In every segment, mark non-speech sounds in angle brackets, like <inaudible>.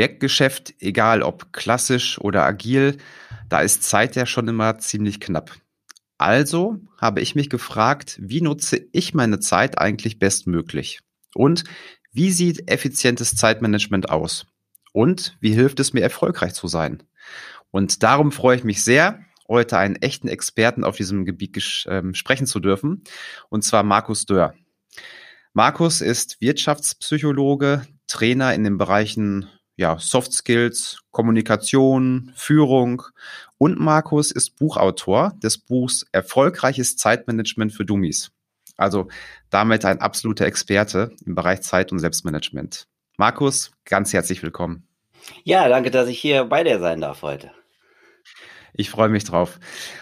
Projektgeschäft, egal ob klassisch oder agil, da ist Zeit ja schon immer ziemlich knapp. Also habe ich mich gefragt, wie nutze ich meine Zeit eigentlich bestmöglich? Und wie sieht effizientes Zeitmanagement aus? Und wie hilft es mir erfolgreich zu sein? Und darum freue ich mich sehr, heute einen echten Experten auf diesem Gebiet äh, sprechen zu dürfen, und zwar Markus Dörr. Markus ist Wirtschaftspsychologe, Trainer in den Bereichen ja, Soft Skills, Kommunikation, Führung und Markus ist Buchautor des Buchs Erfolgreiches Zeitmanagement für Dummies. Also damit ein absoluter Experte im Bereich Zeit- und Selbstmanagement. Markus, ganz herzlich willkommen. Ja, danke, dass ich hier bei dir sein darf heute. Ich freue mich drauf.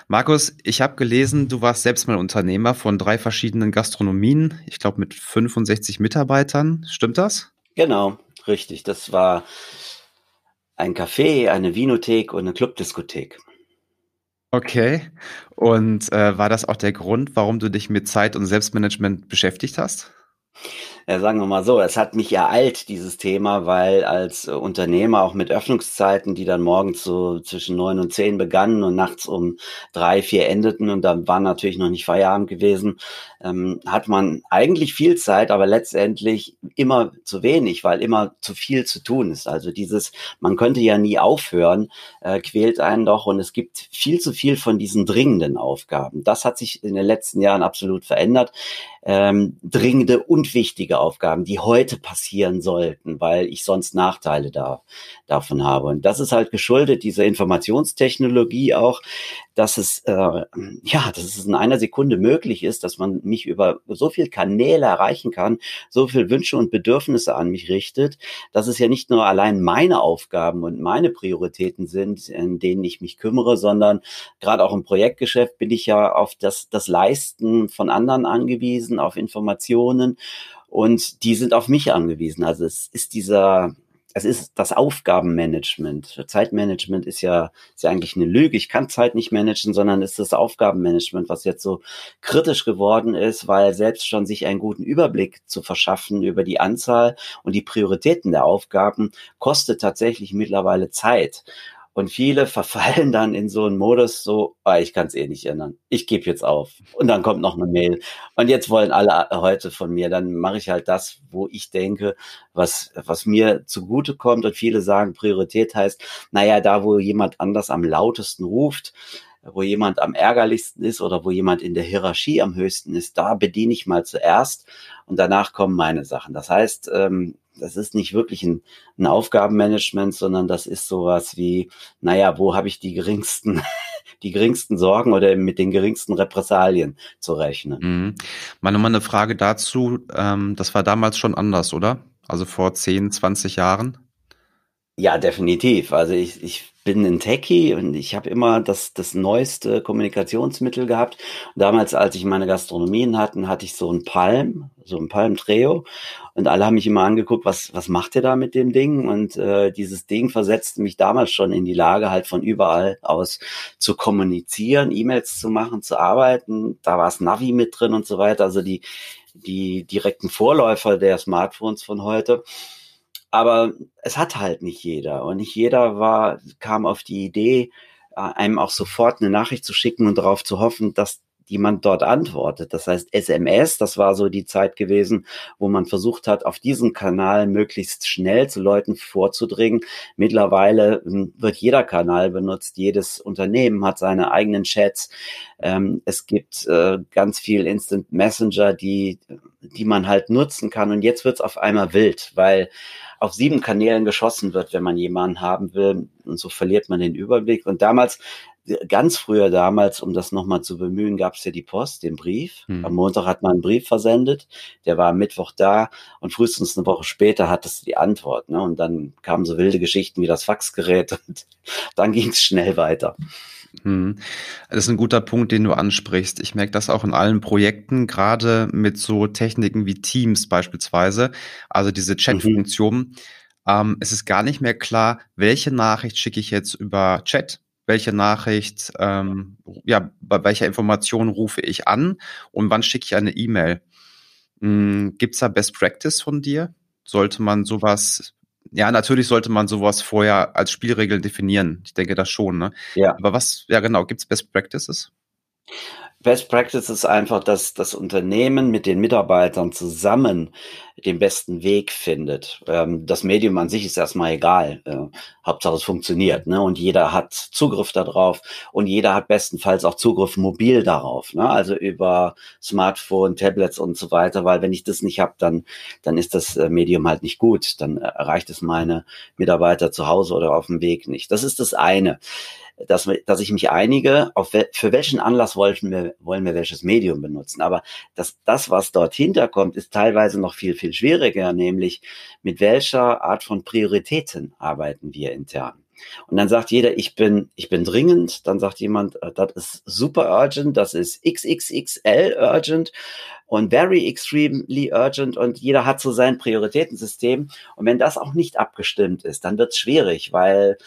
Markus, ich habe gelesen, du warst selbst mal Unternehmer von drei verschiedenen Gastronomien, ich glaube mit 65 Mitarbeitern. Stimmt das? Genau, richtig. Das war ein Café, eine Vinothek und eine Clubdiskothek. Okay. Und äh, war das auch der Grund, warum du dich mit Zeit und Selbstmanagement beschäftigt hast? Ja, sagen wir mal so, es hat mich ereilt, dieses Thema, weil als äh, Unternehmer auch mit Öffnungszeiten, die dann morgens so zwischen neun und zehn begannen und nachts um drei, vier endeten und dann war natürlich noch nicht Feierabend gewesen, ähm, hat man eigentlich viel Zeit, aber letztendlich immer zu wenig, weil immer zu viel zu tun ist. Also dieses, man könnte ja nie aufhören, äh, quält einen doch und es gibt viel zu viel von diesen dringenden Aufgaben. Das hat sich in den letzten Jahren absolut verändert. Ähm, dringende und wichtige Aufgaben, die heute passieren sollten, weil ich sonst Nachteile da, davon habe. Und das ist halt geschuldet, dieser Informationstechnologie auch, dass es äh, ja, dass es in einer Sekunde möglich ist, dass man mich über so viel Kanäle erreichen kann, so viel Wünsche und Bedürfnisse an mich richtet, dass es ja nicht nur allein meine Aufgaben und meine Prioritäten sind, in denen ich mich kümmere, sondern gerade auch im Projektgeschäft bin ich ja auf das das Leisten von anderen angewiesen, auf Informationen und die sind auf mich angewiesen. Also es ist dieser es ist das Aufgabenmanagement. Zeitmanagement ist ja, ist ja eigentlich eine Lüge. Ich kann Zeit nicht managen, sondern es ist das Aufgabenmanagement, was jetzt so kritisch geworden ist, weil selbst schon sich einen guten Überblick zu verschaffen über die Anzahl und die Prioritäten der Aufgaben kostet tatsächlich mittlerweile Zeit. Und viele verfallen dann in so einen Modus, so, ah, ich kann es eh nicht ändern. Ich gebe jetzt auf. Und dann kommt noch eine Mail. Und jetzt wollen alle heute von mir. Dann mache ich halt das, wo ich denke, was, was mir zugute kommt. Und viele sagen, Priorität heißt, naja, da, wo jemand anders am lautesten ruft, wo jemand am ärgerlichsten ist oder wo jemand in der Hierarchie am höchsten ist, da bediene ich mal zuerst und danach kommen meine Sachen. Das heißt, ähm, das ist nicht wirklich ein, ein Aufgabenmanagement, sondern das ist sowas wie, naja, wo habe ich die geringsten, <laughs> die geringsten Sorgen oder mit den geringsten Repressalien zu rechnen. Mhm. Meine mal eine Frage dazu, ähm, das war damals schon anders, oder? Also vor 10, 20 Jahren? Ja, definitiv. Also ich, ich bin ein Techie und ich habe immer das, das neueste Kommunikationsmittel gehabt. Damals, als ich meine Gastronomien hatten, hatte ich so ein Palm, so ein Palm Treo und alle haben mich immer angeguckt, was, was macht ihr da mit dem Ding? Und äh, dieses Ding versetzte mich damals schon in die Lage, halt von überall aus zu kommunizieren, E-Mails zu machen, zu arbeiten. Da war es Navi mit drin und so weiter, also die, die direkten Vorläufer der Smartphones von heute. Aber es hat halt nicht jeder. Und nicht jeder war, kam auf die Idee, äh, einem auch sofort eine Nachricht zu schicken und darauf zu hoffen, dass jemand dort antwortet. Das heißt, SMS, das war so die Zeit gewesen, wo man versucht hat, auf diesem Kanal möglichst schnell zu Leuten vorzudringen. Mittlerweile hm, wird jeder Kanal benutzt, jedes Unternehmen hat seine eigenen Chats. Ähm, es gibt äh, ganz viel Instant Messenger, die, die man halt nutzen kann. Und jetzt wird es auf einmal wild, weil auf sieben Kanälen geschossen wird, wenn man jemanden haben will. Und so verliert man den Überblick. Und damals, ganz früher damals, um das nochmal zu bemühen, gab es ja die Post, den Brief. Hm. Am Montag hat man einen Brief versendet, der war am Mittwoch da und frühestens eine Woche später hattest du die Antwort. Ne? Und dann kamen so wilde Geschichten wie das Faxgerät <laughs> und dann ging es schnell weiter. Hm. Das ist ein guter Punkt, den du ansprichst. Ich merke das auch in allen Projekten, gerade mit so Techniken wie Teams beispielsweise, also diese Chat-Funktion. Mhm. Ähm, es ist gar nicht mehr klar, welche Nachricht schicke ich jetzt über Chat, welche Nachricht, ähm, ja, bei welcher Information rufe ich an und wann schicke ich eine E-Mail. Hm, Gibt es da Best Practice von dir? Sollte man sowas Ja, natürlich sollte man sowas vorher als Spielregel definieren. Ich denke das schon. Ne? Ja. Aber was, ja genau, gibt es Best Practices? Best Practice ist einfach, dass das Unternehmen mit den Mitarbeitern zusammen den besten Weg findet. Ähm, das Medium an sich ist erstmal egal. Äh, Hauptsache es funktioniert. Ne? Und jeder hat Zugriff darauf und jeder hat bestenfalls auch Zugriff mobil darauf. Ne? Also über Smartphone, Tablets und so weiter. Weil wenn ich das nicht habe, dann, dann ist das äh, Medium halt nicht gut. Dann erreicht es meine Mitarbeiter zu Hause oder auf dem Weg nicht. Das ist das eine dass, dass ich mich einige, auf we für welchen Anlass wollten wir, wollen wir welches Medium benutzen. Aber das, das, was dort hinterkommt, ist teilweise noch viel, viel schwieriger, nämlich mit welcher Art von Prioritäten arbeiten wir intern. Und dann sagt jeder, ich bin, ich bin dringend. Dann sagt jemand, äh, das ist super urgent, das ist XXXL urgent und very extremely urgent. Und jeder hat so sein Prioritätensystem. Und wenn das auch nicht abgestimmt ist, dann wird es schwierig, weil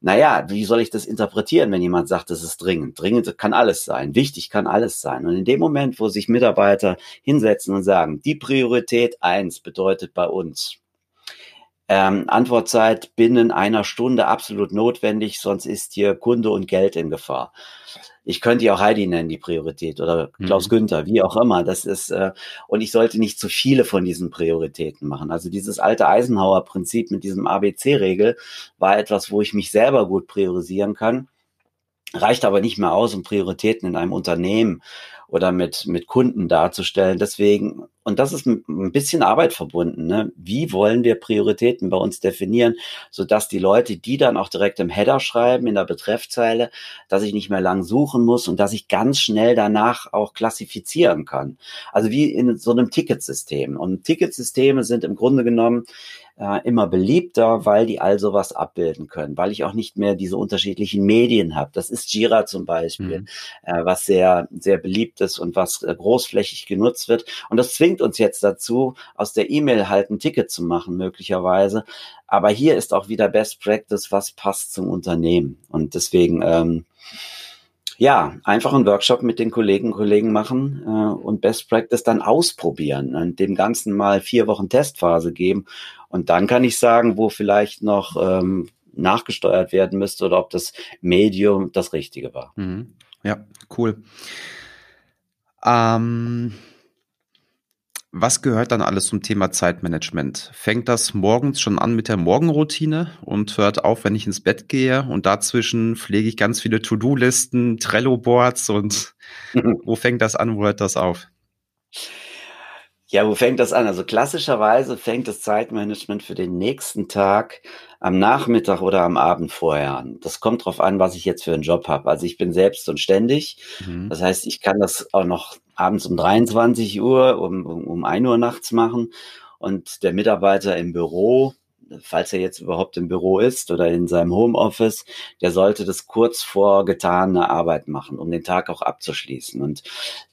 naja, wie soll ich das interpretieren, wenn jemand sagt, das ist dringend? Dringend kann alles sein, wichtig kann alles sein. Und in dem Moment, wo sich Mitarbeiter hinsetzen und sagen, die Priorität eins bedeutet bei uns, ähm, Antwortzeit binnen einer Stunde absolut notwendig, sonst ist hier Kunde und Geld in Gefahr. Ich könnte ja auch Heidi nennen, die Priorität, oder Klaus mhm. Günther, wie auch immer. Das ist, äh, und ich sollte nicht zu viele von diesen Prioritäten machen. Also dieses alte Eisenhower-Prinzip mit diesem ABC-Regel war etwas, wo ich mich selber gut priorisieren kann reicht aber nicht mehr aus, um Prioritäten in einem Unternehmen oder mit, mit Kunden darzustellen. Deswegen, und das ist ein bisschen Arbeit verbunden. Ne? Wie wollen wir Prioritäten bei uns definieren, sodass die Leute, die dann auch direkt im Header schreiben, in der Betreffzeile, dass ich nicht mehr lang suchen muss und dass ich ganz schnell danach auch klassifizieren kann. Also wie in so einem Ticketsystem. Und Ticketsysteme sind im Grunde genommen äh, immer beliebter, weil die all sowas abbilden können, weil ich auch nicht mehr diese unterschiedlichen Medien habe. Das ist Jira zum Beispiel, mhm. äh, was sehr, sehr beliebt ist und was äh, großflächig genutzt wird. Und das zwingt uns jetzt dazu, aus der E-Mail halt ein Ticket zu machen, möglicherweise. Aber hier ist auch wieder Best Practice, was passt zum Unternehmen. Und deswegen, ähm, ja, einfach einen Workshop mit den Kollegen und Kollegen machen äh, und Best Practice dann ausprobieren und dem Ganzen mal vier Wochen Testphase geben. Und dann kann ich sagen, wo vielleicht noch ähm, nachgesteuert werden müsste oder ob das Medium das Richtige war. Mhm. Ja, cool. Ähm, was gehört dann alles zum Thema Zeitmanagement? Fängt das morgens schon an mit der Morgenroutine und hört auf, wenn ich ins Bett gehe und dazwischen pflege ich ganz viele To-Do-Listen, Trello-Boards und <laughs> wo fängt das an, wo hört das auf? Ja, wo fängt das an? Also klassischerweise fängt das Zeitmanagement für den nächsten Tag am Nachmittag oder am Abend vorher an. Das kommt drauf an, was ich jetzt für einen Job habe. Also ich bin selbst und ständig. Mhm. Das heißt, ich kann das auch noch abends um 23 Uhr, um, um, um 1 Uhr nachts machen. Und der Mitarbeiter im Büro, falls er jetzt überhaupt im Büro ist oder in seinem Homeoffice, der sollte das kurz vor getaner Arbeit machen, um den Tag auch abzuschließen. Und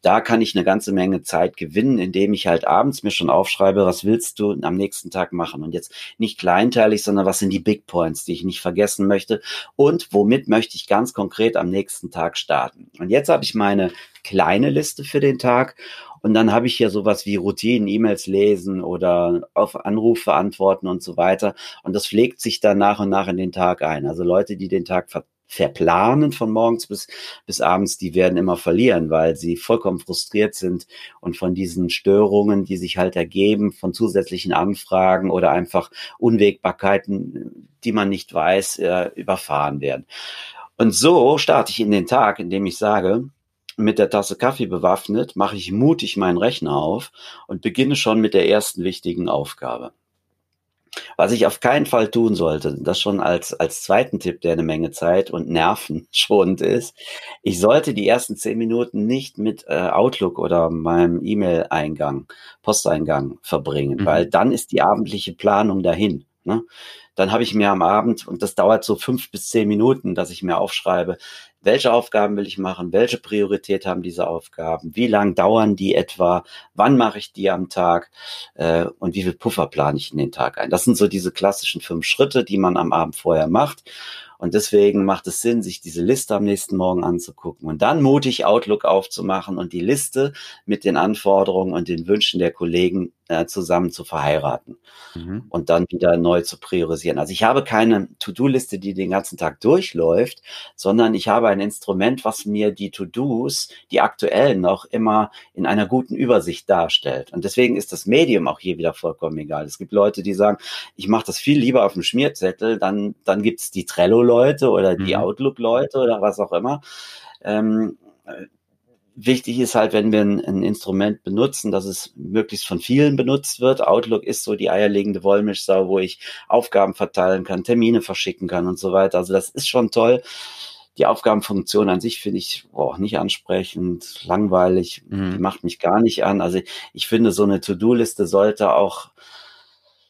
da kann ich eine ganze Menge Zeit gewinnen, indem ich halt abends mir schon aufschreibe, was willst du am nächsten Tag machen? Und jetzt nicht kleinteilig, sondern was sind die Big Points, die ich nicht vergessen möchte? Und womit möchte ich ganz konkret am nächsten Tag starten? Und jetzt habe ich meine kleine Liste für den Tag und dann habe ich hier sowas wie Routinen, E-Mails lesen oder auf Anrufe antworten und so weiter. Und das pflegt sich dann nach und nach in den Tag ein. Also Leute, die den Tag ver verplanen von morgens bis, bis abends, die werden immer verlieren, weil sie vollkommen frustriert sind und von diesen Störungen, die sich halt ergeben, von zusätzlichen Anfragen oder einfach Unwägbarkeiten, die man nicht weiß, äh, überfahren werden. Und so starte ich in den Tag, indem ich sage, mit der Tasse Kaffee bewaffnet, mache ich mutig meinen Rechner auf und beginne schon mit der ersten wichtigen Aufgabe. Was ich auf keinen Fall tun sollte, das schon als, als zweiten Tipp, der eine Menge Zeit und Nerven <laughs> schonend ist, ich sollte die ersten zehn Minuten nicht mit äh, Outlook oder meinem E-Mail-Eingang, Posteingang verbringen, mhm. weil dann ist die abendliche Planung dahin. Ne? Dann habe ich mir am Abend, und das dauert so fünf bis zehn Minuten, dass ich mir aufschreibe, welche Aufgaben will ich machen, welche Priorität haben diese Aufgaben, wie lang dauern die etwa, wann mache ich die am Tag äh, und wie viel Puffer plane ich in den Tag ein. Das sind so diese klassischen fünf Schritte, die man am Abend vorher macht. Und deswegen macht es Sinn, sich diese Liste am nächsten Morgen anzugucken und dann mutig Outlook aufzumachen und die Liste mit den Anforderungen und den Wünschen der Kollegen äh, zusammen zu verheiraten mhm. und dann wieder neu zu priorisieren. Also ich habe keine To-Do-Liste, die den ganzen Tag durchläuft, sondern ich habe ein Instrument, was mir die To-Dos, die aktuellen noch immer in einer guten Übersicht darstellt. Und deswegen ist das Medium auch hier wieder vollkommen egal. Es gibt Leute, die sagen, ich mache das viel lieber auf dem Schmierzettel, dann, dann gibt's die Trello-Leute oder die mhm. Outlook-Leute oder was auch immer. Ähm, wichtig ist halt, wenn wir ein, ein, Instrument benutzen, dass es möglichst von vielen benutzt wird. Outlook ist so die eierlegende Wollmilchsau, wo ich Aufgaben verteilen kann, Termine verschicken kann und so weiter. Also das ist schon toll. Die Aufgabenfunktion an sich finde ich boah, nicht ansprechend, langweilig, mhm. die macht mich gar nicht an. Also ich finde, so eine To-Do-Liste sollte auch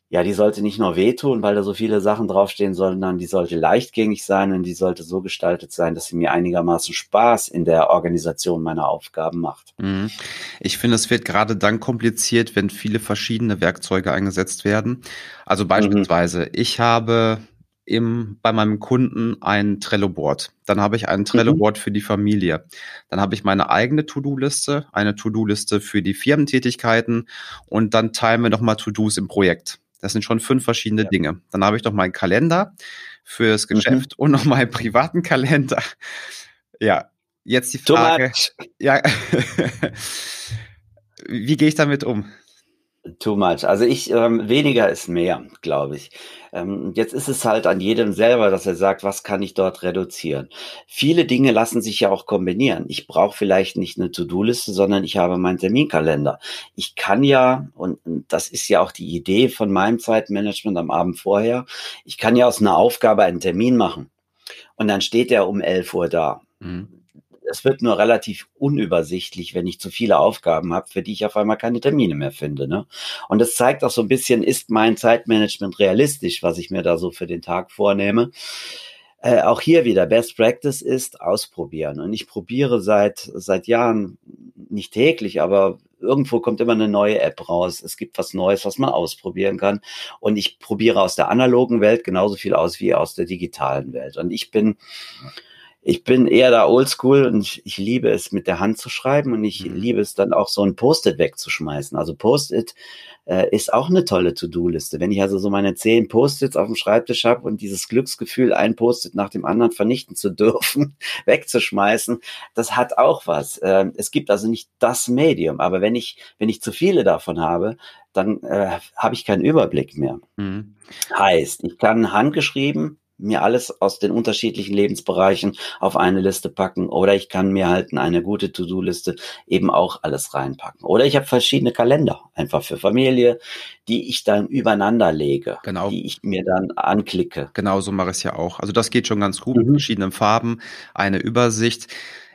ja, die sollte nicht nur wehtun, weil da so viele Sachen draufstehen, sondern die sollte leichtgängig sein und die sollte so gestaltet sein, dass sie mir einigermaßen Spaß in der Organisation meiner Aufgaben macht. Mhm. Ich finde, es wird gerade dann kompliziert, wenn viele verschiedene Werkzeuge eingesetzt werden. Also mhm. beispielsweise, mhm. ich habe im, bei meinem Kunden ein Trello-Board. Dann habe ich ein Trello-Board mhm. für die Familie. Dann habe ich meine eigene To-Do-Liste, eine To-Do-Liste für die Firmentätigkeiten und dann teilen wir nochmal To-Dos im Projekt. Das sind schon fünf verschiedene ja. Dinge. Dann habe ich noch meinen Kalender fürs mhm. Geschäft mhm. und noch meinen privaten Kalender. Ja, jetzt die Frage. Ja, <laughs> wie gehe ich damit um? Too much. Also ich, ähm, weniger ist mehr, glaube ich. Ähm, jetzt ist es halt an jedem selber, dass er sagt, was kann ich dort reduzieren. Viele Dinge lassen sich ja auch kombinieren. Ich brauche vielleicht nicht eine To-Do-Liste, sondern ich habe meinen Terminkalender. Ich kann ja, und das ist ja auch die Idee von meinem Zeitmanagement am Abend vorher, ich kann ja aus einer Aufgabe einen Termin machen. Und dann steht er um 11 Uhr da. Mhm es wird nur relativ unübersichtlich, wenn ich zu viele Aufgaben habe, für die ich auf einmal keine Termine mehr finde. Ne? Und das zeigt auch so ein bisschen, ist mein Zeitmanagement realistisch, was ich mir da so für den Tag vornehme. Äh, auch hier wieder Best Practice ist ausprobieren. Und ich probiere seit, seit Jahren, nicht täglich, aber irgendwo kommt immer eine neue App raus. Es gibt was Neues, was man ausprobieren kann. Und ich probiere aus der analogen Welt genauso viel aus wie aus der digitalen Welt. Und ich bin, ich bin eher da oldschool und ich, ich, liebe es mit der Hand zu schreiben und ich mhm. liebe es dann auch so ein Post-it wegzuschmeißen. Also Post-it äh, ist auch eine tolle To-Do-Liste. Wenn ich also so meine zehn Post-its auf dem Schreibtisch habe und dieses Glücksgefühl, ein Post-it nach dem anderen vernichten zu dürfen, <laughs> wegzuschmeißen, das hat auch was. Äh, es gibt also nicht das Medium, aber wenn ich, wenn ich zu viele davon habe, dann äh, habe ich keinen Überblick mehr. Mhm. Heißt, ich kann handgeschrieben mir alles aus den unterschiedlichen Lebensbereichen auf eine Liste packen oder ich kann mir halt in eine gute To-Do-Liste eben auch alles reinpacken. Oder ich habe verschiedene Kalender einfach für Familie, die ich dann übereinander lege, genau. die ich mir dann anklicke. Genau so mache ich es ja auch. Also das geht schon ganz gut mhm. mit verschiedenen Farben, eine Übersicht.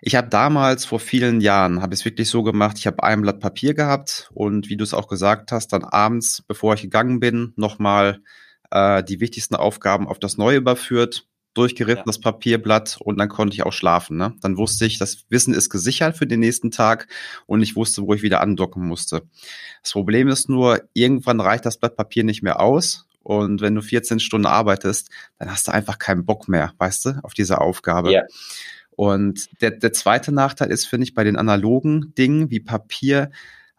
Ich habe damals vor vielen Jahren, habe ich es wirklich so gemacht, ich habe ein Blatt Papier gehabt und wie du es auch gesagt hast, dann abends, bevor ich gegangen bin, nochmal äh, die wichtigsten Aufgaben auf das Neue überführt, durchgeritten ja. das Papierblatt und dann konnte ich auch schlafen. Ne? Dann wusste ich, das Wissen ist gesichert für den nächsten Tag und ich wusste, wo ich wieder andocken musste. Das Problem ist nur, irgendwann reicht das Blatt Papier nicht mehr aus und wenn du 14 Stunden arbeitest, dann hast du einfach keinen Bock mehr, weißt du, auf diese Aufgabe. Ja. Und der, der zweite Nachteil ist, finde ich, bei den analogen Dingen wie Papier,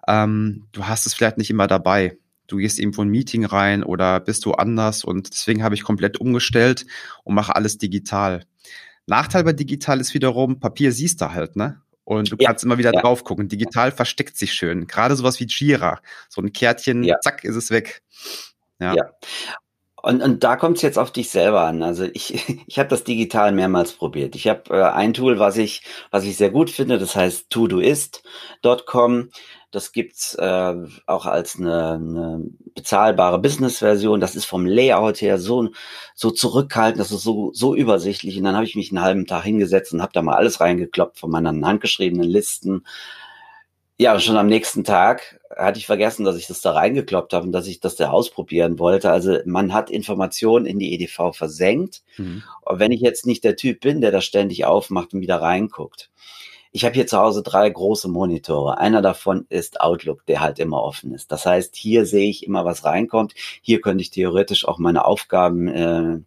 ähm, du hast es vielleicht nicht immer dabei du gehst irgendwo ein Meeting rein oder bist du anders und deswegen habe ich komplett umgestellt und mache alles digital. Nachteil bei digital ist wiederum, Papier siehst du halt, ne? Und du ja, kannst immer wieder ja. drauf gucken. Digital versteckt sich schön. Gerade sowas wie Jira. So ein Kärtchen, ja. zack, ist es weg. Ja. ja. Und, und da kommt es jetzt auf dich selber an. Also ich, <laughs> ich habe das digital mehrmals probiert. Ich habe äh, ein Tool, was ich, was ich sehr gut finde, das heißt todoist.com. Das gibt's äh, auch als eine, eine bezahlbare Business-Version. Das ist vom Layout her so, so zurückhaltend, das ist so, so übersichtlich. Und dann habe ich mich einen halben Tag hingesetzt und habe da mal alles reingekloppt von meinen handgeschriebenen Listen. Ja, schon am nächsten Tag hatte ich vergessen, dass ich das da reingekloppt habe und dass ich das da ausprobieren wollte. Also man hat Informationen in die EDV versenkt. Mhm. Und wenn ich jetzt nicht der Typ bin, der das ständig aufmacht und wieder reinguckt, ich habe hier zu Hause drei große Monitore. Einer davon ist Outlook, der halt immer offen ist. Das heißt, hier sehe ich immer, was reinkommt. Hier könnte ich theoretisch auch meine Aufgaben äh,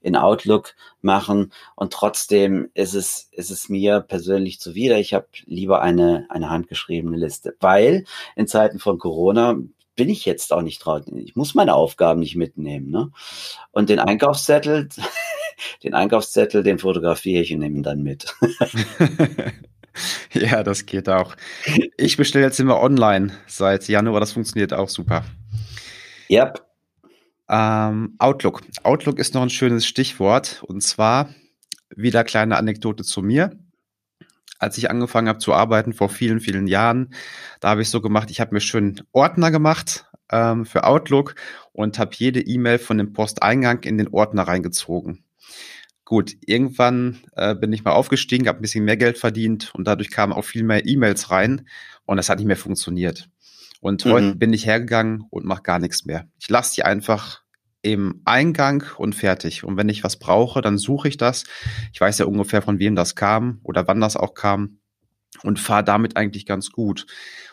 in Outlook machen. Und trotzdem ist es, ist es mir persönlich zuwider. Ich habe lieber eine, eine handgeschriebene Liste, weil in Zeiten von Corona bin ich jetzt auch nicht drauf. Ich muss meine Aufgaben nicht mitnehmen. Ne? Und den Einkaufszettel, <laughs> den Einkaufszettel, den fotografiere ich und nehme ihn dann mit. <laughs> <laughs> <laughs> ja, das geht auch. Ich bestelle jetzt immer online seit Januar, das funktioniert auch super. Yep. Ähm, Outlook. Outlook ist noch ein schönes Stichwort und zwar wieder kleine Anekdote zu mir als ich angefangen habe zu arbeiten vor vielen, vielen Jahren, da habe ich so gemacht, ich habe mir schön Ordner gemacht ähm, für Outlook und habe jede E-Mail von dem Posteingang in den Ordner reingezogen. Gut, irgendwann äh, bin ich mal aufgestiegen, habe ein bisschen mehr Geld verdient und dadurch kamen auch viel mehr E-Mails rein und das hat nicht mehr funktioniert. Und mhm. heute bin ich hergegangen und mache gar nichts mehr. Ich lasse die einfach im Eingang und fertig. Und wenn ich was brauche, dann suche ich das. Ich weiß ja ungefähr, von wem das kam oder wann das auch kam und fahre damit eigentlich ganz gut.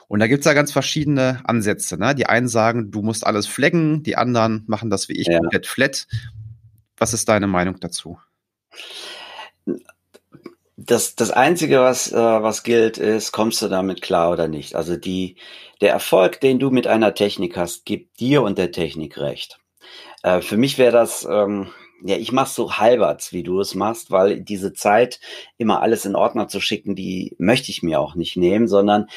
Und da gibt's ja ganz verschiedene Ansätze. Ne? Die einen sagen, du musst alles flaggen, die anderen machen das wie ich ja. komplett flat. Was ist deine Meinung dazu? Das, das Einzige, was, äh, was gilt, ist, kommst du damit klar oder nicht. Also die, der Erfolg, den du mit einer Technik hast, gibt dir und der Technik recht. Äh, für mich wäre das, ähm, ja, ich mach's so halberts, wie du es machst, weil diese Zeit, immer alles in Ordner zu schicken, die möchte ich mir auch nicht nehmen, sondern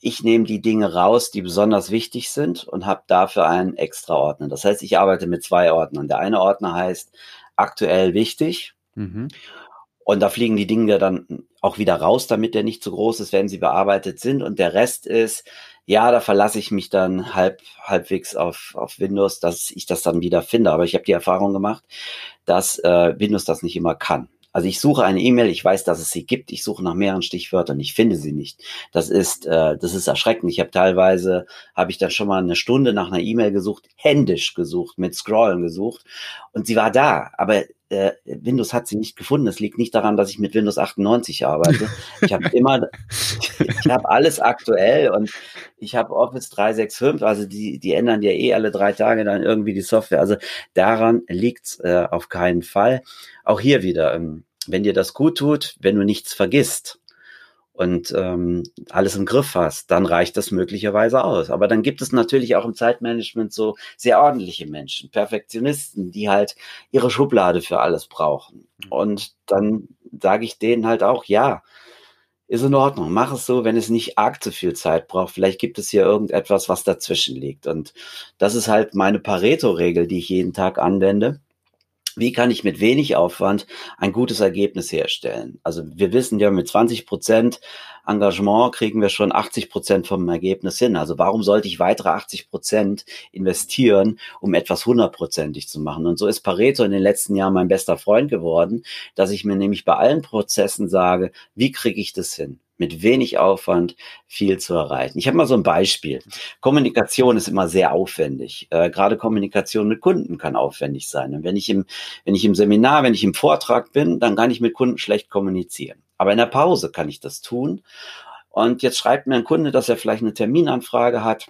ich nehme die Dinge raus, die besonders wichtig sind und habe dafür einen extra Ordner. Das heißt, ich arbeite mit zwei Ordnern. Der eine Ordner heißt aktuell wichtig. Mhm. Und da fliegen die Dinge dann auch wieder raus, damit der nicht zu groß ist, wenn sie bearbeitet sind. Und der Rest ist ja, da verlasse ich mich dann halb, halbwegs auf, auf Windows, dass ich das dann wieder finde. Aber ich habe die Erfahrung gemacht, dass äh, Windows das nicht immer kann. Also ich suche eine E-Mail, ich weiß, dass es sie gibt, ich suche nach mehreren Stichwörtern, ich finde sie nicht. Das ist, äh, das ist erschreckend. Ich habe teilweise, habe ich dann schon mal eine Stunde nach einer E-Mail gesucht, händisch gesucht, mit Scrollen gesucht und sie war da, aber äh, Windows hat sie nicht gefunden. Es liegt nicht daran, dass ich mit Windows 98 arbeite. Ich habe immer, <laughs> ich habe alles aktuell und ich habe Office 365, also die, die ändern ja eh alle drei Tage dann irgendwie die Software. Also daran liegt's äh, auf keinen Fall auch hier wieder, ähm, wenn dir das gut tut, wenn du nichts vergisst und ähm, alles im Griff hast, dann reicht das möglicherweise aus. Aber dann gibt es natürlich auch im Zeitmanagement so sehr ordentliche Menschen, Perfektionisten, die halt ihre Schublade für alles brauchen. Mhm. Und dann sage ich denen halt auch, ja, ist in Ordnung, mach es so, wenn es nicht arg zu viel Zeit braucht. Vielleicht gibt es hier irgendetwas, was dazwischen liegt. Und das ist halt meine Pareto-Regel, die ich jeden Tag anwende wie kann ich mit wenig Aufwand ein gutes Ergebnis herstellen? Also wir wissen ja, mit 20 Prozent Engagement kriegen wir schon 80 Prozent vom Ergebnis hin. Also warum sollte ich weitere 80 Prozent investieren, um etwas hundertprozentig zu machen? Und so ist Pareto in den letzten Jahren mein bester Freund geworden, dass ich mir nämlich bei allen Prozessen sage, wie kriege ich das hin? Mit wenig Aufwand viel zu erreichen. Ich habe mal so ein Beispiel. Kommunikation ist immer sehr aufwendig. Äh, Gerade Kommunikation mit Kunden kann aufwendig sein. Und wenn ich im, wenn ich im Seminar, wenn ich im Vortrag bin, dann kann ich mit Kunden schlecht kommunizieren. Aber in der Pause kann ich das tun. Und jetzt schreibt mir ein Kunde, dass er vielleicht eine Terminanfrage hat.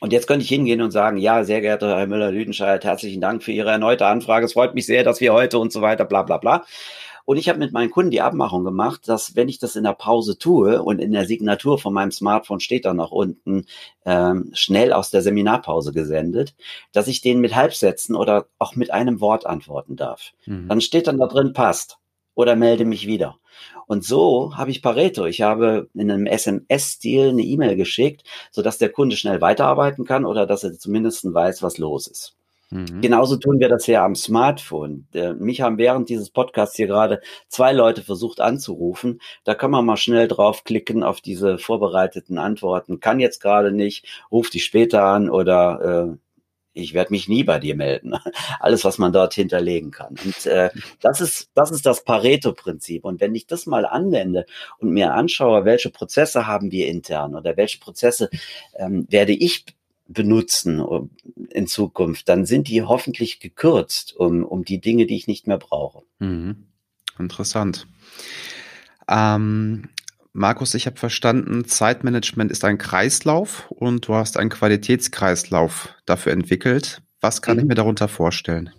Und jetzt könnte ich hingehen und sagen, ja, sehr geehrter Herr Müller-Lüdenscheid, herzlichen Dank für Ihre erneute Anfrage. Es freut mich sehr, dass wir heute und so weiter, bla bla bla. Und ich habe mit meinen Kunden die Abmachung gemacht, dass wenn ich das in der Pause tue und in der Signatur von meinem Smartphone steht da noch unten ähm, schnell aus der Seminarpause gesendet, dass ich denen mit Halbsätzen oder auch mit einem Wort antworten darf. Mhm. Dann steht dann da drin, passt oder melde mich wieder. Und so habe ich Pareto. Ich habe in einem SMS-Stil eine E-Mail geschickt, sodass der Kunde schnell weiterarbeiten kann oder dass er zumindest weiß, was los ist. Mhm. Genauso tun wir das ja am Smartphone. Äh, mich haben während dieses Podcasts hier gerade zwei Leute versucht anzurufen. Da kann man mal schnell draufklicken auf diese vorbereiteten Antworten. Kann jetzt gerade nicht, ruf dich später an oder äh, ich werde mich nie bei dir melden. <laughs> Alles, was man dort hinterlegen kann. Und äh, das ist das ist das Pareto-Prinzip. Und wenn ich das mal anwende und mir anschaue, welche Prozesse haben wir intern oder welche Prozesse ähm, werde ich benutzen in Zukunft, dann sind die hoffentlich gekürzt um, um die Dinge, die ich nicht mehr brauche. Mhm. Interessant. Ähm, Markus, ich habe verstanden, Zeitmanagement ist ein Kreislauf und du hast einen Qualitätskreislauf dafür entwickelt. Was kann mhm. ich mir darunter vorstellen?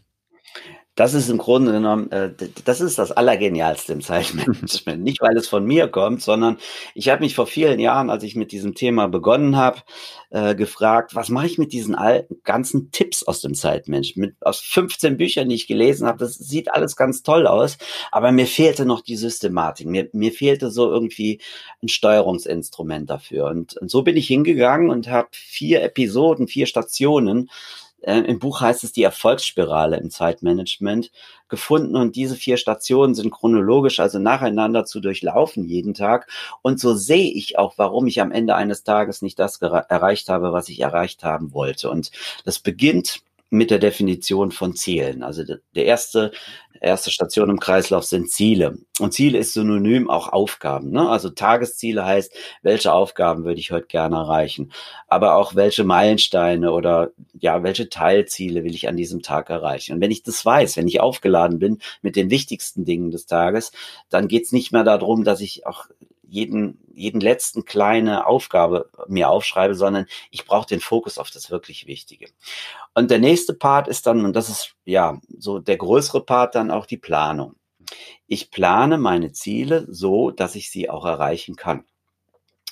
Das ist im Grunde genommen, äh, das ist das Allergenialste im Zeitmanagement. <laughs> Nicht, weil es von mir kommt, sondern ich habe mich vor vielen Jahren, als ich mit diesem Thema begonnen habe, äh, gefragt, was mache ich mit diesen alten ganzen Tipps aus dem Zeitmanagement? Aus 15 Büchern, die ich gelesen habe, das sieht alles ganz toll aus, aber mir fehlte noch die Systematik. Mir, mir fehlte so irgendwie ein Steuerungsinstrument dafür. Und, und so bin ich hingegangen und habe vier Episoden, vier Stationen äh, im Buch heißt es die Erfolgsspirale im Zeitmanagement gefunden und diese vier Stationen sind chronologisch, also nacheinander zu durchlaufen jeden Tag. Und so sehe ich auch, warum ich am Ende eines Tages nicht das erreicht habe, was ich erreicht haben wollte. Und das beginnt mit der Definition von Zielen. Also der erste, erste Station im Kreislauf sind Ziele. Und Ziele ist synonym auch Aufgaben. Ne? Also Tagesziele heißt, welche Aufgaben würde ich heute gerne erreichen? Aber auch welche Meilensteine oder ja, welche Teilziele will ich an diesem Tag erreichen? Und wenn ich das weiß, wenn ich aufgeladen bin mit den wichtigsten Dingen des Tages, dann geht es nicht mehr darum, dass ich auch jeden, jeden letzten kleine Aufgabe mir aufschreibe, sondern ich brauche den Fokus auf das wirklich Wichtige. Und der nächste Part ist dann, und das ist ja so der größere Part, dann auch die Planung. Ich plane meine Ziele so, dass ich sie auch erreichen kann.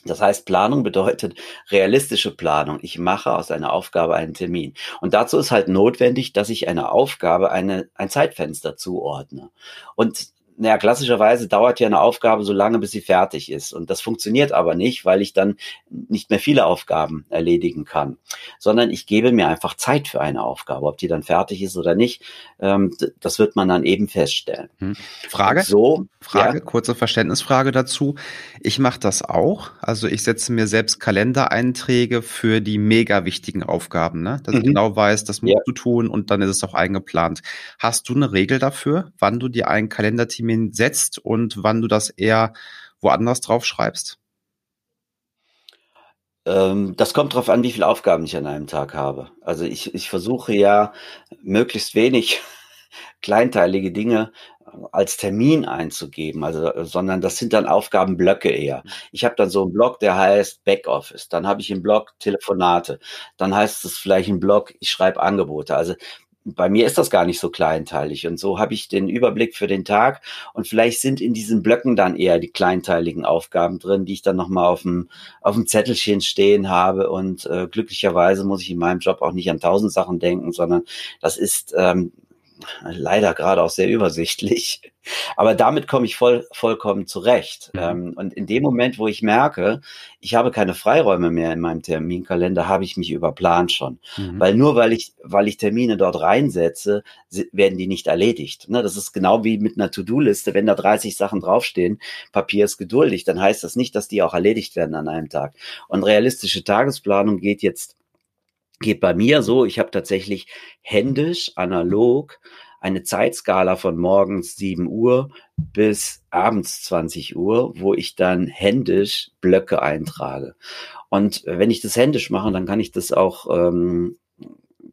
Das heißt, Planung bedeutet realistische Planung. Ich mache aus einer Aufgabe einen Termin. Und dazu ist halt notwendig, dass ich einer Aufgabe eine, ein Zeitfenster zuordne. Und naja, klassischerweise dauert ja eine Aufgabe so lange, bis sie fertig ist. Und das funktioniert aber nicht, weil ich dann nicht mehr viele Aufgaben erledigen kann, sondern ich gebe mir einfach Zeit für eine Aufgabe. Ob die dann fertig ist oder nicht, ähm, das wird man dann eben feststellen. Hm. Frage? so, Frage, ja? kurze Verständnisfrage dazu. Ich mache das auch. Also ich setze mir selbst Kalendereinträge für die mega wichtigen Aufgaben, ne? dass mhm. ich genau weiß, das musst ja. du tun und dann ist es auch eingeplant. Hast du eine Regel dafür, wann du dir ein Kalenderteam Termin setzt und wann du das eher woanders drauf schreibst? Ähm, das kommt darauf an, wie viele Aufgaben ich an einem Tag habe. Also ich, ich versuche ja möglichst wenig <laughs> kleinteilige Dinge als Termin einzugeben, also sondern das sind dann Aufgabenblöcke eher. Ich habe dann so einen Blog, der heißt Backoffice, dann habe ich einen Blog Telefonate, dann heißt es vielleicht ein Blog, ich schreibe Angebote. Also bei mir ist das gar nicht so kleinteilig. Und so habe ich den Überblick für den Tag. Und vielleicht sind in diesen Blöcken dann eher die kleinteiligen Aufgaben drin, die ich dann nochmal auf dem, auf dem Zettelchen stehen habe. Und äh, glücklicherweise muss ich in meinem Job auch nicht an tausend Sachen denken, sondern das ist ähm, leider gerade auch sehr übersichtlich. Aber damit komme ich voll, vollkommen zurecht. Mhm. Ähm, und in dem Moment, wo ich merke, ich habe keine Freiräume mehr in meinem Terminkalender, habe ich mich überplant schon. Mhm. Weil nur weil ich, weil ich Termine dort reinsetze, werden die nicht erledigt. Ne? Das ist genau wie mit einer To-Do-Liste. Wenn da 30 Sachen draufstehen, Papier ist geduldig, dann heißt das nicht, dass die auch erledigt werden an einem Tag. Und realistische Tagesplanung geht jetzt geht bei mir so, ich habe tatsächlich händisch, analog eine Zeitskala von morgens 7 Uhr bis abends 20 Uhr, wo ich dann händisch Blöcke eintrage. Und wenn ich das händisch mache, dann kann ich das auch ähm,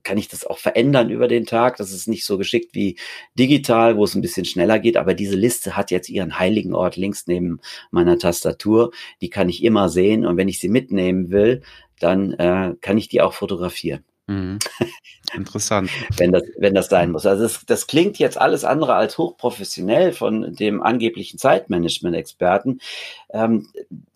kann ich das auch verändern über den Tag. Das ist nicht so geschickt wie digital, wo es ein bisschen schneller geht. Aber diese Liste hat jetzt ihren heiligen Ort links neben meiner Tastatur. Die kann ich immer sehen. Und wenn ich sie mitnehmen will, dann äh, kann ich die auch fotografieren. Mhm. <laughs> Interessant. wenn, das, wenn das sein muss. Also das, das klingt jetzt alles andere als hochprofessionell von dem angeblichen Zeitmanagement-Experten. Ähm,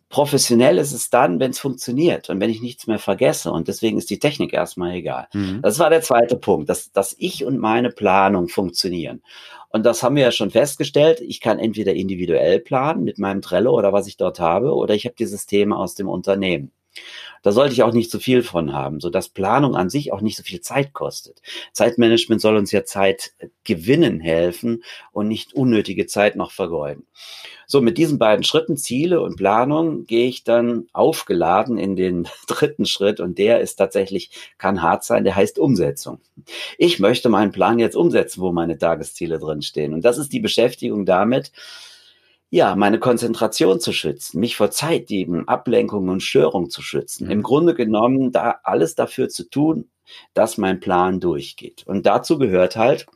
professionell ist es dann, wenn es funktioniert und wenn ich nichts mehr vergesse. Und deswegen ist die Technik erstmal egal. Mhm. Das war der zweite Punkt, dass, dass ich und meine Planung funktionieren. Und das haben wir ja schon festgestellt. Ich kann entweder individuell planen mit meinem Trello oder was ich dort habe, oder ich habe die Systeme aus dem Unternehmen. Da sollte ich auch nicht zu viel von haben, so dass Planung an sich auch nicht so viel Zeit kostet. Zeitmanagement soll uns ja Zeit gewinnen helfen und nicht unnötige Zeit noch vergeuden. So, mit diesen beiden Schritten, Ziele und Planung, gehe ich dann aufgeladen in den <laughs> dritten Schritt und der ist tatsächlich, kann hart sein, der heißt Umsetzung. Ich möchte meinen Plan jetzt umsetzen, wo meine Tagesziele drinstehen. Und das ist die Beschäftigung damit, ja, meine Konzentration zu schützen, mich vor Zeitdieben, Ablenkungen und Störungen zu schützen. Mhm. Im Grunde genommen da alles dafür zu tun, dass mein Plan durchgeht. Und dazu gehört halt,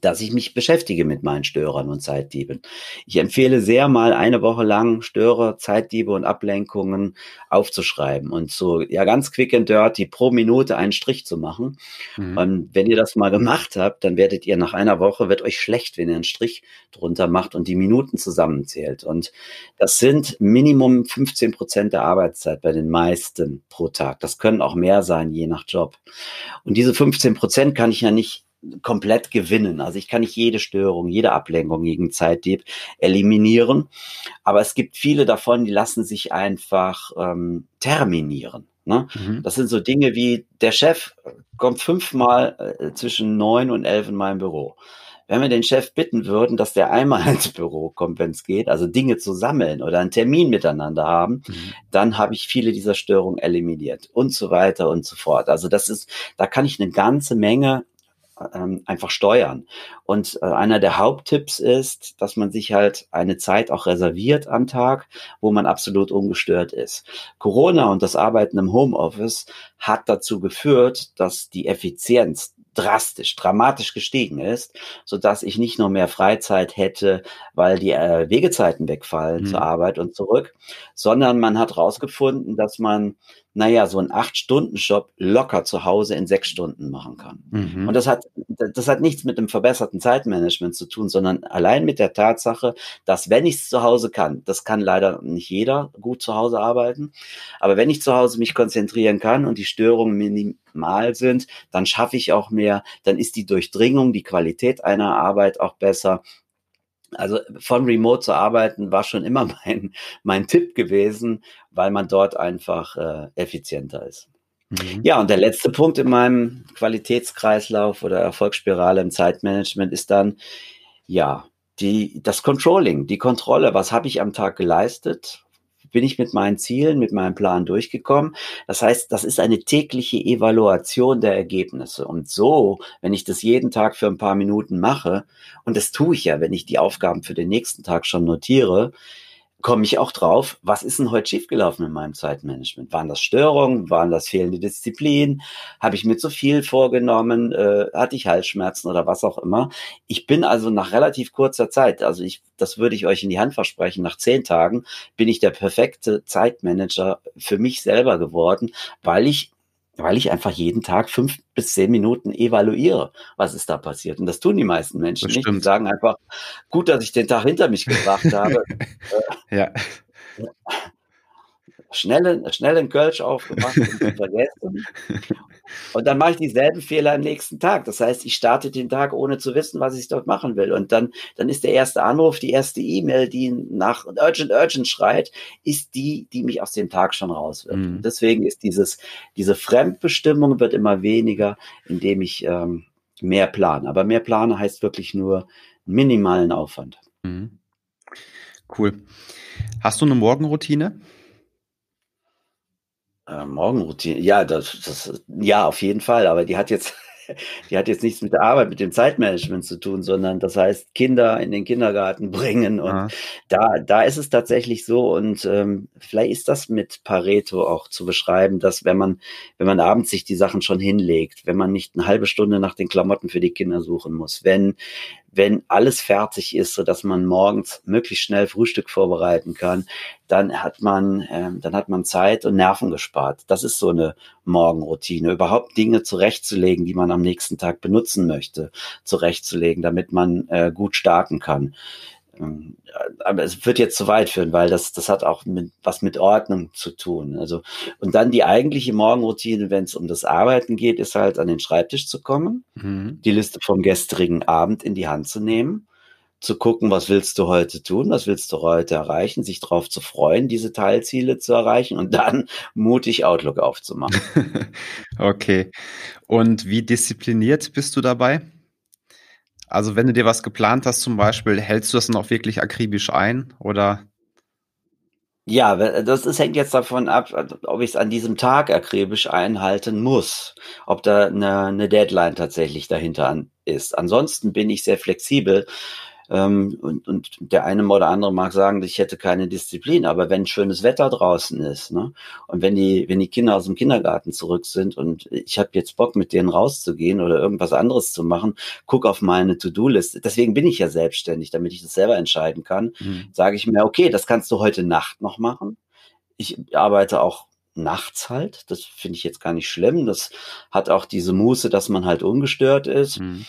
dass ich mich beschäftige mit meinen Störern und Zeitdieben. Ich empfehle sehr mal eine Woche lang Störer, Zeitdiebe und Ablenkungen aufzuschreiben und so ja ganz quick and dirty pro Minute einen Strich zu machen. Mhm. Und wenn ihr das mal gemacht habt, dann werdet ihr nach einer Woche wird euch schlecht, wenn ihr einen Strich drunter macht und die Minuten zusammenzählt. Und das sind Minimum 15 Prozent der Arbeitszeit bei den meisten pro Tag. Das können auch mehr sein, je nach Job. Und diese 15 Prozent kann ich ja nicht komplett gewinnen. Also ich kann nicht jede Störung, jede Ablenkung gegen Zeitdieb eliminieren, aber es gibt viele davon, die lassen sich einfach ähm, terminieren. Ne? Mhm. Das sind so Dinge wie der Chef kommt fünfmal äh, zwischen neun und elf in mein Büro. Wenn wir den Chef bitten würden, dass der einmal <laughs> ins Büro kommt, wenn es geht, also Dinge zu sammeln oder einen Termin miteinander haben, mhm. dann habe ich viele dieser Störungen eliminiert und so weiter und so fort. Also das ist, da kann ich eine ganze Menge ähm, einfach steuern. Und äh, einer der Haupttipps ist, dass man sich halt eine Zeit auch reserviert am Tag, wo man absolut ungestört ist. Corona und das Arbeiten im Homeoffice hat dazu geführt, dass die Effizienz drastisch, dramatisch gestiegen ist, so dass ich nicht nur mehr Freizeit hätte, weil die äh, Wegezeiten wegfallen mhm. zur Arbeit und zurück, sondern man hat herausgefunden, dass man naja, so ein Acht-Stunden-Job locker zu Hause in sechs Stunden machen kann. Mhm. Und das hat, das hat nichts mit dem verbesserten Zeitmanagement zu tun, sondern allein mit der Tatsache, dass wenn ich es zu Hause kann, das kann leider nicht jeder gut zu Hause arbeiten, aber wenn ich zu Hause mich konzentrieren kann und die Störungen minimal sind, dann schaffe ich auch mehr, dann ist die Durchdringung, die Qualität einer Arbeit auch besser also von Remote zu arbeiten war schon immer <laughs> mein, mein Tipp gewesen, weil man dort einfach äh, effizienter ist. Mhm. Ja, und der letzte Punkt in meinem Qualitätskreislauf oder Erfolgsspirale im Zeitmanagement ist dann, ja, die, das Controlling, die Kontrolle. Was habe ich am Tag geleistet? Bin ich mit meinen Zielen, mit meinem Plan durchgekommen. Das heißt, das ist eine tägliche Evaluation der Ergebnisse. Und so, wenn ich das jeden Tag für ein paar Minuten mache, und das tue ich ja, wenn ich die Aufgaben für den nächsten Tag schon notiere, komme ich auch drauf, was ist denn heute schiefgelaufen in meinem Zeitmanagement? Waren das Störungen? Waren das fehlende Disziplin? Habe ich mir zu viel vorgenommen? Äh, hatte ich Halsschmerzen oder was auch immer? Ich bin also nach relativ kurzer Zeit, also ich, das würde ich euch in die Hand versprechen, nach zehn Tagen bin ich der perfekte Zeitmanager für mich selber geworden, weil ich weil ich einfach jeden Tag fünf bis zehn Minuten evaluiere, was ist da passiert. Und das tun die meisten Menschen nicht. Die sagen einfach, gut, dass ich den Tag hinter mich gebracht <laughs> habe. ja. Schnell, schnell einen Kölsch aufgemacht und vergessen. <laughs> Und dann mache ich dieselben Fehler am nächsten Tag. Das heißt, ich starte den Tag, ohne zu wissen, was ich dort machen will. Und dann, dann ist der erste Anruf, die erste E-Mail, die nach Urgent, Urgent schreit, ist die, die mich aus dem Tag schon rauswirft. Mhm. Deswegen ist dieses, diese Fremdbestimmung wird immer weniger, indem ich ähm, mehr plane. Aber mehr plane heißt wirklich nur minimalen Aufwand. Mhm. Cool. Hast du eine Morgenroutine? Äh, Morgenroutine, ja, das, das, ja, auf jeden Fall, aber die hat jetzt, <laughs> die hat jetzt nichts mit der Arbeit, mit dem Zeitmanagement zu tun, sondern das heißt Kinder in den Kindergarten <laughs> bringen und ja. da, da ist es tatsächlich so und ähm, vielleicht ist das mit Pareto auch zu beschreiben, dass wenn man, wenn man abends sich die Sachen schon hinlegt, wenn man nicht eine halbe Stunde nach den Klamotten für die Kinder suchen muss, wenn wenn alles fertig ist, so dass man morgens möglichst schnell Frühstück vorbereiten kann, dann hat man, äh, dann hat man Zeit und Nerven gespart. Das ist so eine Morgenroutine. Überhaupt Dinge zurechtzulegen, die man am nächsten Tag benutzen möchte, zurechtzulegen, damit man äh, gut starten kann. Ähm, aber es wird jetzt zu weit führen, weil das, das hat auch mit, was mit Ordnung zu tun. Also, und dann die eigentliche Morgenroutine, wenn es um das Arbeiten geht, ist halt an den Schreibtisch zu kommen, mhm. die Liste vom gestrigen Abend in die Hand zu nehmen, zu gucken, was willst du heute tun, was willst du heute erreichen, sich darauf zu freuen, diese Teilziele zu erreichen und dann mutig Outlook aufzumachen. <laughs> okay. Und wie diszipliniert bist du dabei? Also wenn du dir was geplant hast zum Beispiel, hältst du das dann auch wirklich akribisch ein oder? Ja, das ist, hängt jetzt davon ab, ob ich es an diesem Tag akribisch einhalten muss, ob da eine, eine Deadline tatsächlich dahinter ist. Ansonsten bin ich sehr flexibel. Ähm, und, und der eine oder andere mag sagen, ich hätte keine Disziplin, aber wenn schönes Wetter draußen ist, ne? Und wenn die, wenn die Kinder aus dem Kindergarten zurück sind und ich habe jetzt Bock, mit denen rauszugehen oder irgendwas anderes zu machen, guck auf meine To-Do-Liste. Deswegen bin ich ja selbstständig, damit ich das selber entscheiden kann. Mhm. Sage ich mir, okay, das kannst du heute Nacht noch machen. Ich arbeite auch nachts halt. Das finde ich jetzt gar nicht schlimm. Das hat auch diese Muße, dass man halt ungestört ist. Mhm.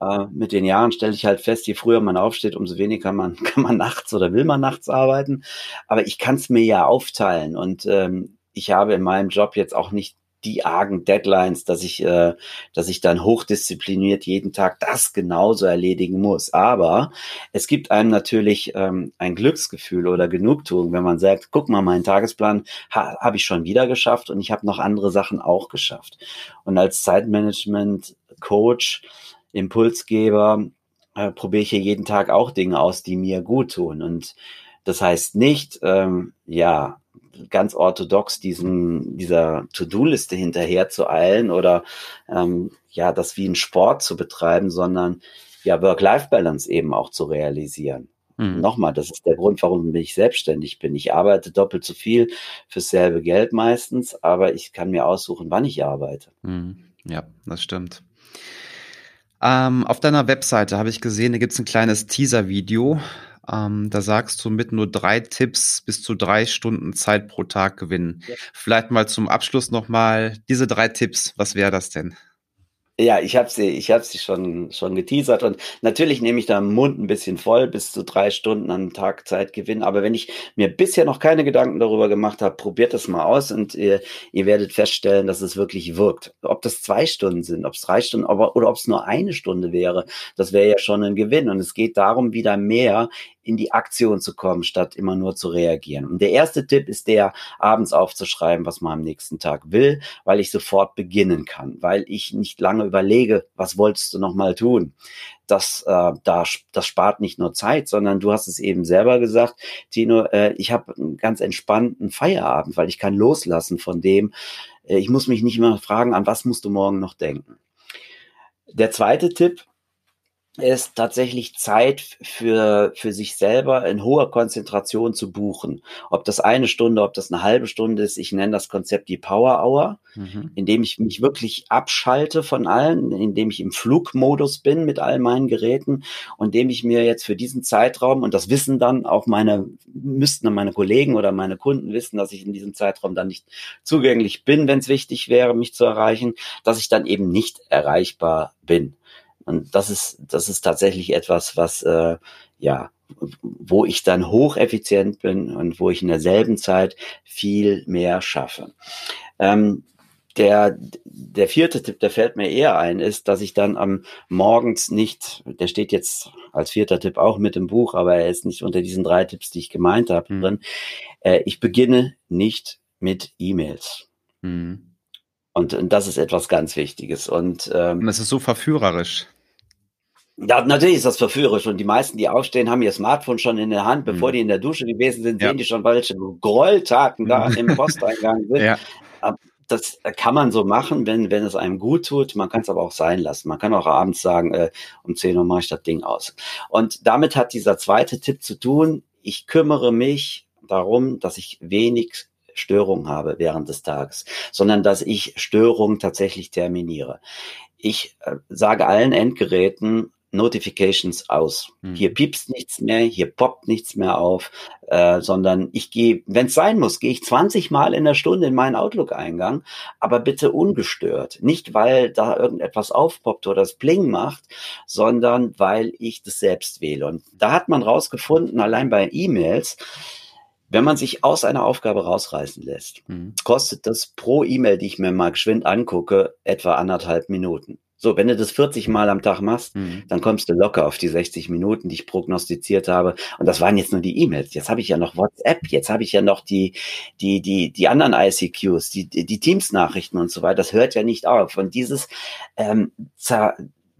Äh, mit den Jahren stelle ich halt fest, je früher man aufsteht, umso weniger kann man, <laughs> kann man nachts oder will man nachts arbeiten. Aber ich kann es mir ja aufteilen und ähm, ich habe in meinem Job jetzt auch nicht die argen Deadlines, dass ich, äh, dass ich dann hochdiszipliniert jeden Tag das genauso erledigen muss. Aber es gibt einem natürlich ähm, ein Glücksgefühl oder Genugtuung, wenn man sagt, guck mal, meinen Tagesplan ha habe ich schon wieder geschafft und ich habe noch andere Sachen auch geschafft. Und als Zeitmanagement-Coach Impulsgeber äh, probiere ich hier jeden Tag auch Dinge aus, die mir gut tun. Und das heißt nicht, ähm, ja, ganz orthodox diesen, dieser To-Do-Liste hinterher zu eilen oder ähm, ja, das wie ein Sport zu betreiben, sondern ja, Work-Life-Balance eben auch zu realisieren. Mhm. Nochmal, das ist der Grund, warum ich selbstständig bin. Ich arbeite doppelt so viel fürs selbe Geld meistens, aber ich kann mir aussuchen, wann ich arbeite. Mhm. Ja, das stimmt. Ähm, auf deiner Webseite habe ich gesehen, da gibt es ein kleines Teaser-Video. Ähm, da sagst du mit nur drei Tipps bis zu drei Stunden Zeit pro Tag gewinnen. Ja. Vielleicht mal zum Abschluss nochmal diese drei Tipps. Was wäre das denn? Ja, ich habe sie, ich habe sie schon schon geteasert und natürlich nehme ich da den Mund ein bisschen voll, bis zu drei Stunden am Tag Zeit gewinnen. Aber wenn ich mir bisher noch keine Gedanken darüber gemacht habe, probiert das mal aus und ihr, ihr werdet feststellen, dass es wirklich wirkt. Ob das zwei Stunden sind, ob es drei Stunden, aber, oder ob es nur eine Stunde wäre, das wäre ja schon ein Gewinn. Und es geht darum, wieder mehr in die Aktion zu kommen, statt immer nur zu reagieren. Und der erste Tipp ist der, abends aufzuschreiben, was man am nächsten Tag will, weil ich sofort beginnen kann, weil ich nicht lange überlege, was wolltest du noch mal tun. Das, äh, da, das spart nicht nur Zeit, sondern du hast es eben selber gesagt, Tino, äh, ich habe einen ganz entspannten Feierabend, weil ich kann loslassen von dem, äh, ich muss mich nicht mehr fragen, an was musst du morgen noch denken. Der zweite Tipp, ist tatsächlich Zeit für, für sich selber in hoher Konzentration zu buchen. Ob das eine Stunde, ob das eine halbe Stunde ist, ich nenne das Konzept die Power Hour, mhm. indem ich mich wirklich abschalte von allen, indem ich im Flugmodus bin mit all meinen Geräten und indem ich mir jetzt für diesen Zeitraum, und das wissen dann auch meine, müssten dann meine Kollegen oder meine Kunden wissen, dass ich in diesem Zeitraum dann nicht zugänglich bin, wenn es wichtig wäre, mich zu erreichen, dass ich dann eben nicht erreichbar bin. Und das ist, das ist tatsächlich etwas, was, äh, ja, wo ich dann hocheffizient bin und wo ich in derselben Zeit viel mehr schaffe. Ähm, der, der vierte Tipp, der fällt mir eher ein, ist, dass ich dann am morgens nicht, der steht jetzt als vierter Tipp auch mit im Buch, aber er ist nicht unter diesen drei Tipps, die ich gemeint habe, mhm. drin. Äh, ich beginne nicht mit E-Mails. Mhm. Und, und das ist etwas ganz Wichtiges. Und ähm, es ist so verführerisch. Ja, natürlich ist das verführerisch und die meisten, die aufstehen, haben ihr Smartphone schon in der Hand, bevor mhm. die in der Dusche gewesen sind, ja. sehen die schon, welche Grolltaten da mhm. im Posteingang <laughs> sind. Ja. Das kann man so machen, wenn, wenn es einem gut tut. Man kann es aber auch sein lassen. Man kann auch abends sagen, äh, um 10 Uhr mache ich das Ding aus. Und damit hat dieser zweite Tipp zu tun. Ich kümmere mich darum, dass ich wenig Störung habe während des Tages, sondern dass ich Störungen tatsächlich terminiere. Ich äh, sage allen Endgeräten, Notifications aus. Mhm. Hier piepst nichts mehr, hier poppt nichts mehr auf, äh, sondern ich gehe, wenn es sein muss, gehe ich 20 Mal in der Stunde in meinen Outlook-Eingang, aber bitte ungestört. Nicht, weil da irgendetwas aufpoppt oder es Bling macht, sondern weil ich das selbst wähle. Und da hat man rausgefunden, allein bei E-Mails, wenn man sich aus einer Aufgabe rausreißen lässt, mhm. kostet das pro E-Mail, die ich mir mal geschwind angucke, etwa anderthalb Minuten. So, wenn du das 40 Mal am Tag machst, mhm. dann kommst du locker auf die 60 Minuten, die ich prognostiziert habe. Und das waren jetzt nur die E-Mails. Jetzt habe ich ja noch WhatsApp, jetzt habe ich ja noch die, die, die, die anderen ICQs, die, die Teams-Nachrichten und so weiter. Das hört ja nicht auf. Und dieses ähm,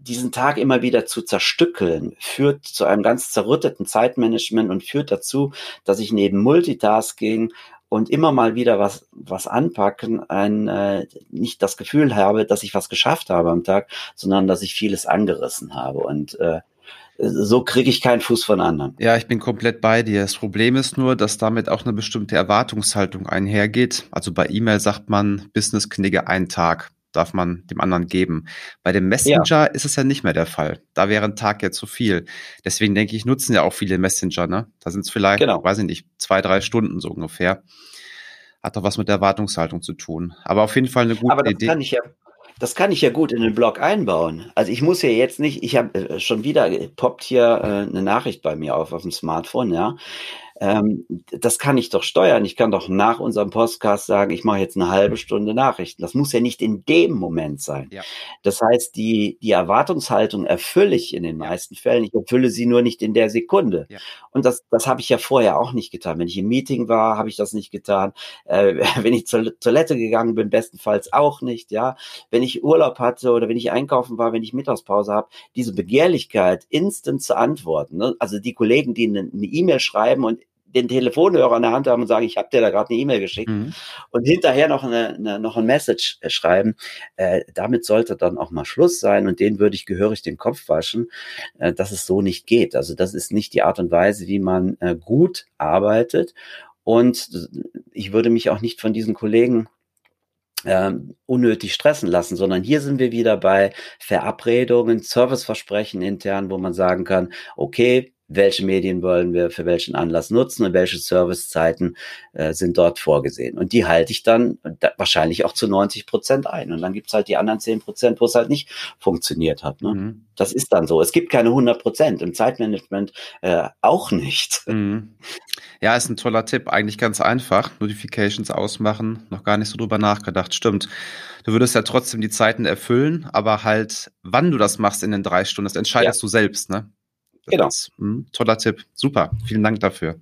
diesen Tag immer wieder zu zerstückeln, führt zu einem ganz zerrütteten Zeitmanagement und führt dazu, dass ich neben Multitasking und immer mal wieder was, was anpacken, ein, äh, nicht das Gefühl habe, dass ich was geschafft habe am Tag, sondern dass ich vieles angerissen habe. Und äh, so kriege ich keinen Fuß von anderen. Ja, ich bin komplett bei dir. Das Problem ist nur, dass damit auch eine bestimmte Erwartungshaltung einhergeht. Also bei E-Mail sagt man Business-Knigge einen Tag darf man dem anderen geben. Bei dem Messenger ja. ist es ja nicht mehr der Fall. Da wäre ein Tag ja zu viel. Deswegen denke ich, nutzen ja auch viele Messenger, ne? Da sind es vielleicht, genau. weiß ich nicht, zwei, drei Stunden so ungefähr. Hat doch was mit der Erwartungshaltung zu tun. Aber auf jeden Fall eine gute Aber das Idee. Kann ich ja, das kann ich ja gut in den Blog einbauen. Also ich muss ja jetzt nicht, ich habe äh, schon wieder poppt hier äh, eine Nachricht bei mir auf auf dem Smartphone, ja ähm, das kann ich doch steuern. Ich kann doch nach unserem Podcast sagen, ich mache jetzt eine halbe Stunde Nachrichten. Das muss ja nicht in dem Moment sein. Ja. Das heißt, die, die Erwartungshaltung erfülle ich in den meisten Fällen. Ich erfülle sie nur nicht in der Sekunde. Ja. Und das, das habe ich ja vorher auch nicht getan. Wenn ich im Meeting war, habe ich das nicht getan. Äh, <laughs> wenn ich zur Toilette gegangen bin, bestenfalls auch nicht. Ja, wenn ich Urlaub hatte oder wenn ich einkaufen war, wenn ich Mittagspause habe, diese Begehrlichkeit, instant zu antworten. Ne? Also die Kollegen, die eine E-Mail schreiben und den Telefonhörer in der Hand haben und sagen, ich habe dir da gerade eine E-Mail geschickt mhm. und hinterher noch eine, eine, noch ein Message äh, schreiben, äh, damit sollte dann auch mal Schluss sein und den würde ich gehörig den Kopf waschen, äh, dass es so nicht geht. Also das ist nicht die Art und Weise, wie man äh, gut arbeitet und ich würde mich auch nicht von diesen Kollegen ähm, unnötig stressen lassen, sondern hier sind wir wieder bei Verabredungen, Serviceversprechen intern, wo man sagen kann, okay, welche Medien wollen wir für welchen Anlass nutzen und welche Servicezeiten äh, sind dort vorgesehen. Und die halte ich dann da, wahrscheinlich auch zu 90 Prozent ein. Und dann gibt's halt die anderen 10 Prozent, wo es halt nicht funktioniert hat. Ne? Mhm. Das ist dann so. Es gibt keine 100 Prozent, im Zeitmanagement äh, auch nicht. <laughs> Mhm. Ja, ist ein toller Tipp. Eigentlich ganz einfach. Notifications ausmachen. Noch gar nicht so drüber nachgedacht. Stimmt. Du würdest ja trotzdem die Zeiten erfüllen, aber halt, wann du das machst in den drei Stunden, das entscheidest ja. du selbst, ne? Genau. Ist, mh, hm, toller Tipp. Super. Vielen Dank dafür.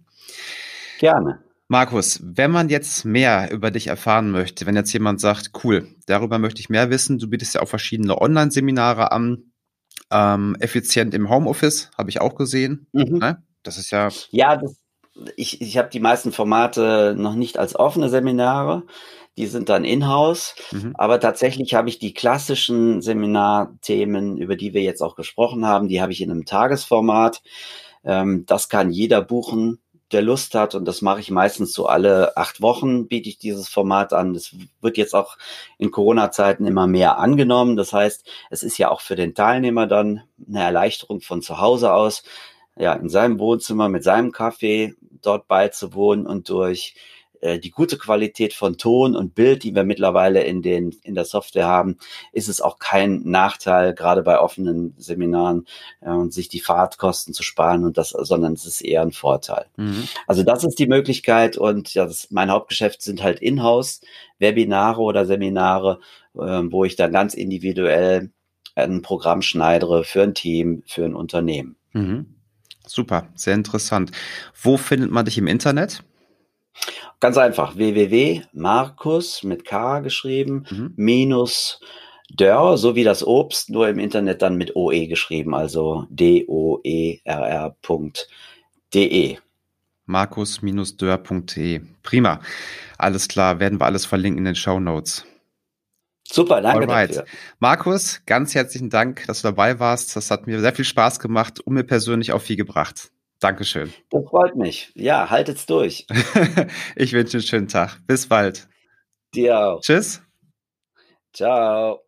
Gerne. Markus, wenn man jetzt mehr über dich erfahren möchte, wenn jetzt jemand sagt, cool, darüber möchte ich mehr wissen, du bietest ja auch verschiedene Online-Seminare an, ähm, effizient im Homeoffice, habe ich auch gesehen. Mhm. Ne? Das ist ja. Ja, das, ich, ich habe die meisten Formate noch nicht als offene Seminare die sind dann in-house. Mhm. Aber tatsächlich habe ich die klassischen Seminarthemen, über die wir jetzt auch gesprochen haben, die habe ich in einem Tagesformat. Ähm, das kann jeder buchen, der Lust hat. Und das mache ich meistens so alle acht Wochen, biete ich dieses Format an. Das wird jetzt auch in Corona-Zeiten immer mehr angenommen. Das heißt, es ist ja auch für den Teilnehmer dann eine Erleichterung von zu Hause aus, ja, in seinem Wohnzimmer mit seinem Kaffee dort beizuwohnen und durch äh, die gute Qualität von Ton und Bild, die wir mittlerweile in, den, in der Software haben, ist es auch kein Nachteil, gerade bei offenen Seminaren, äh, sich die Fahrtkosten zu sparen und das, sondern es ist eher ein Vorteil. Mhm. Also das ist die Möglichkeit und ja, das, mein Hauptgeschäft sind halt Inhouse Webinare oder Seminare, äh, wo ich dann ganz individuell ein Programm schneidere für ein Team, für ein Unternehmen. Mhm. Super, sehr interessant. Wo findet man dich im Internet? Ganz einfach, www.markus mit K geschrieben, mhm. minus Dörr, so wie das Obst, nur im Internet dann mit OE geschrieben, also D-O-E-R-R.de. Markus-dörr.de. Prima. Alles klar, werden wir alles verlinken in den Show Notes. Super, danke Alright. dafür. Markus, ganz herzlichen Dank, dass du dabei warst. Das hat mir sehr viel Spaß gemacht und mir persönlich auch viel gebracht. Dankeschön. Das freut mich. Ja, haltet's durch. <laughs> ich wünsche einen schönen Tag. Bis bald. Dir auch. Tschüss. Ciao.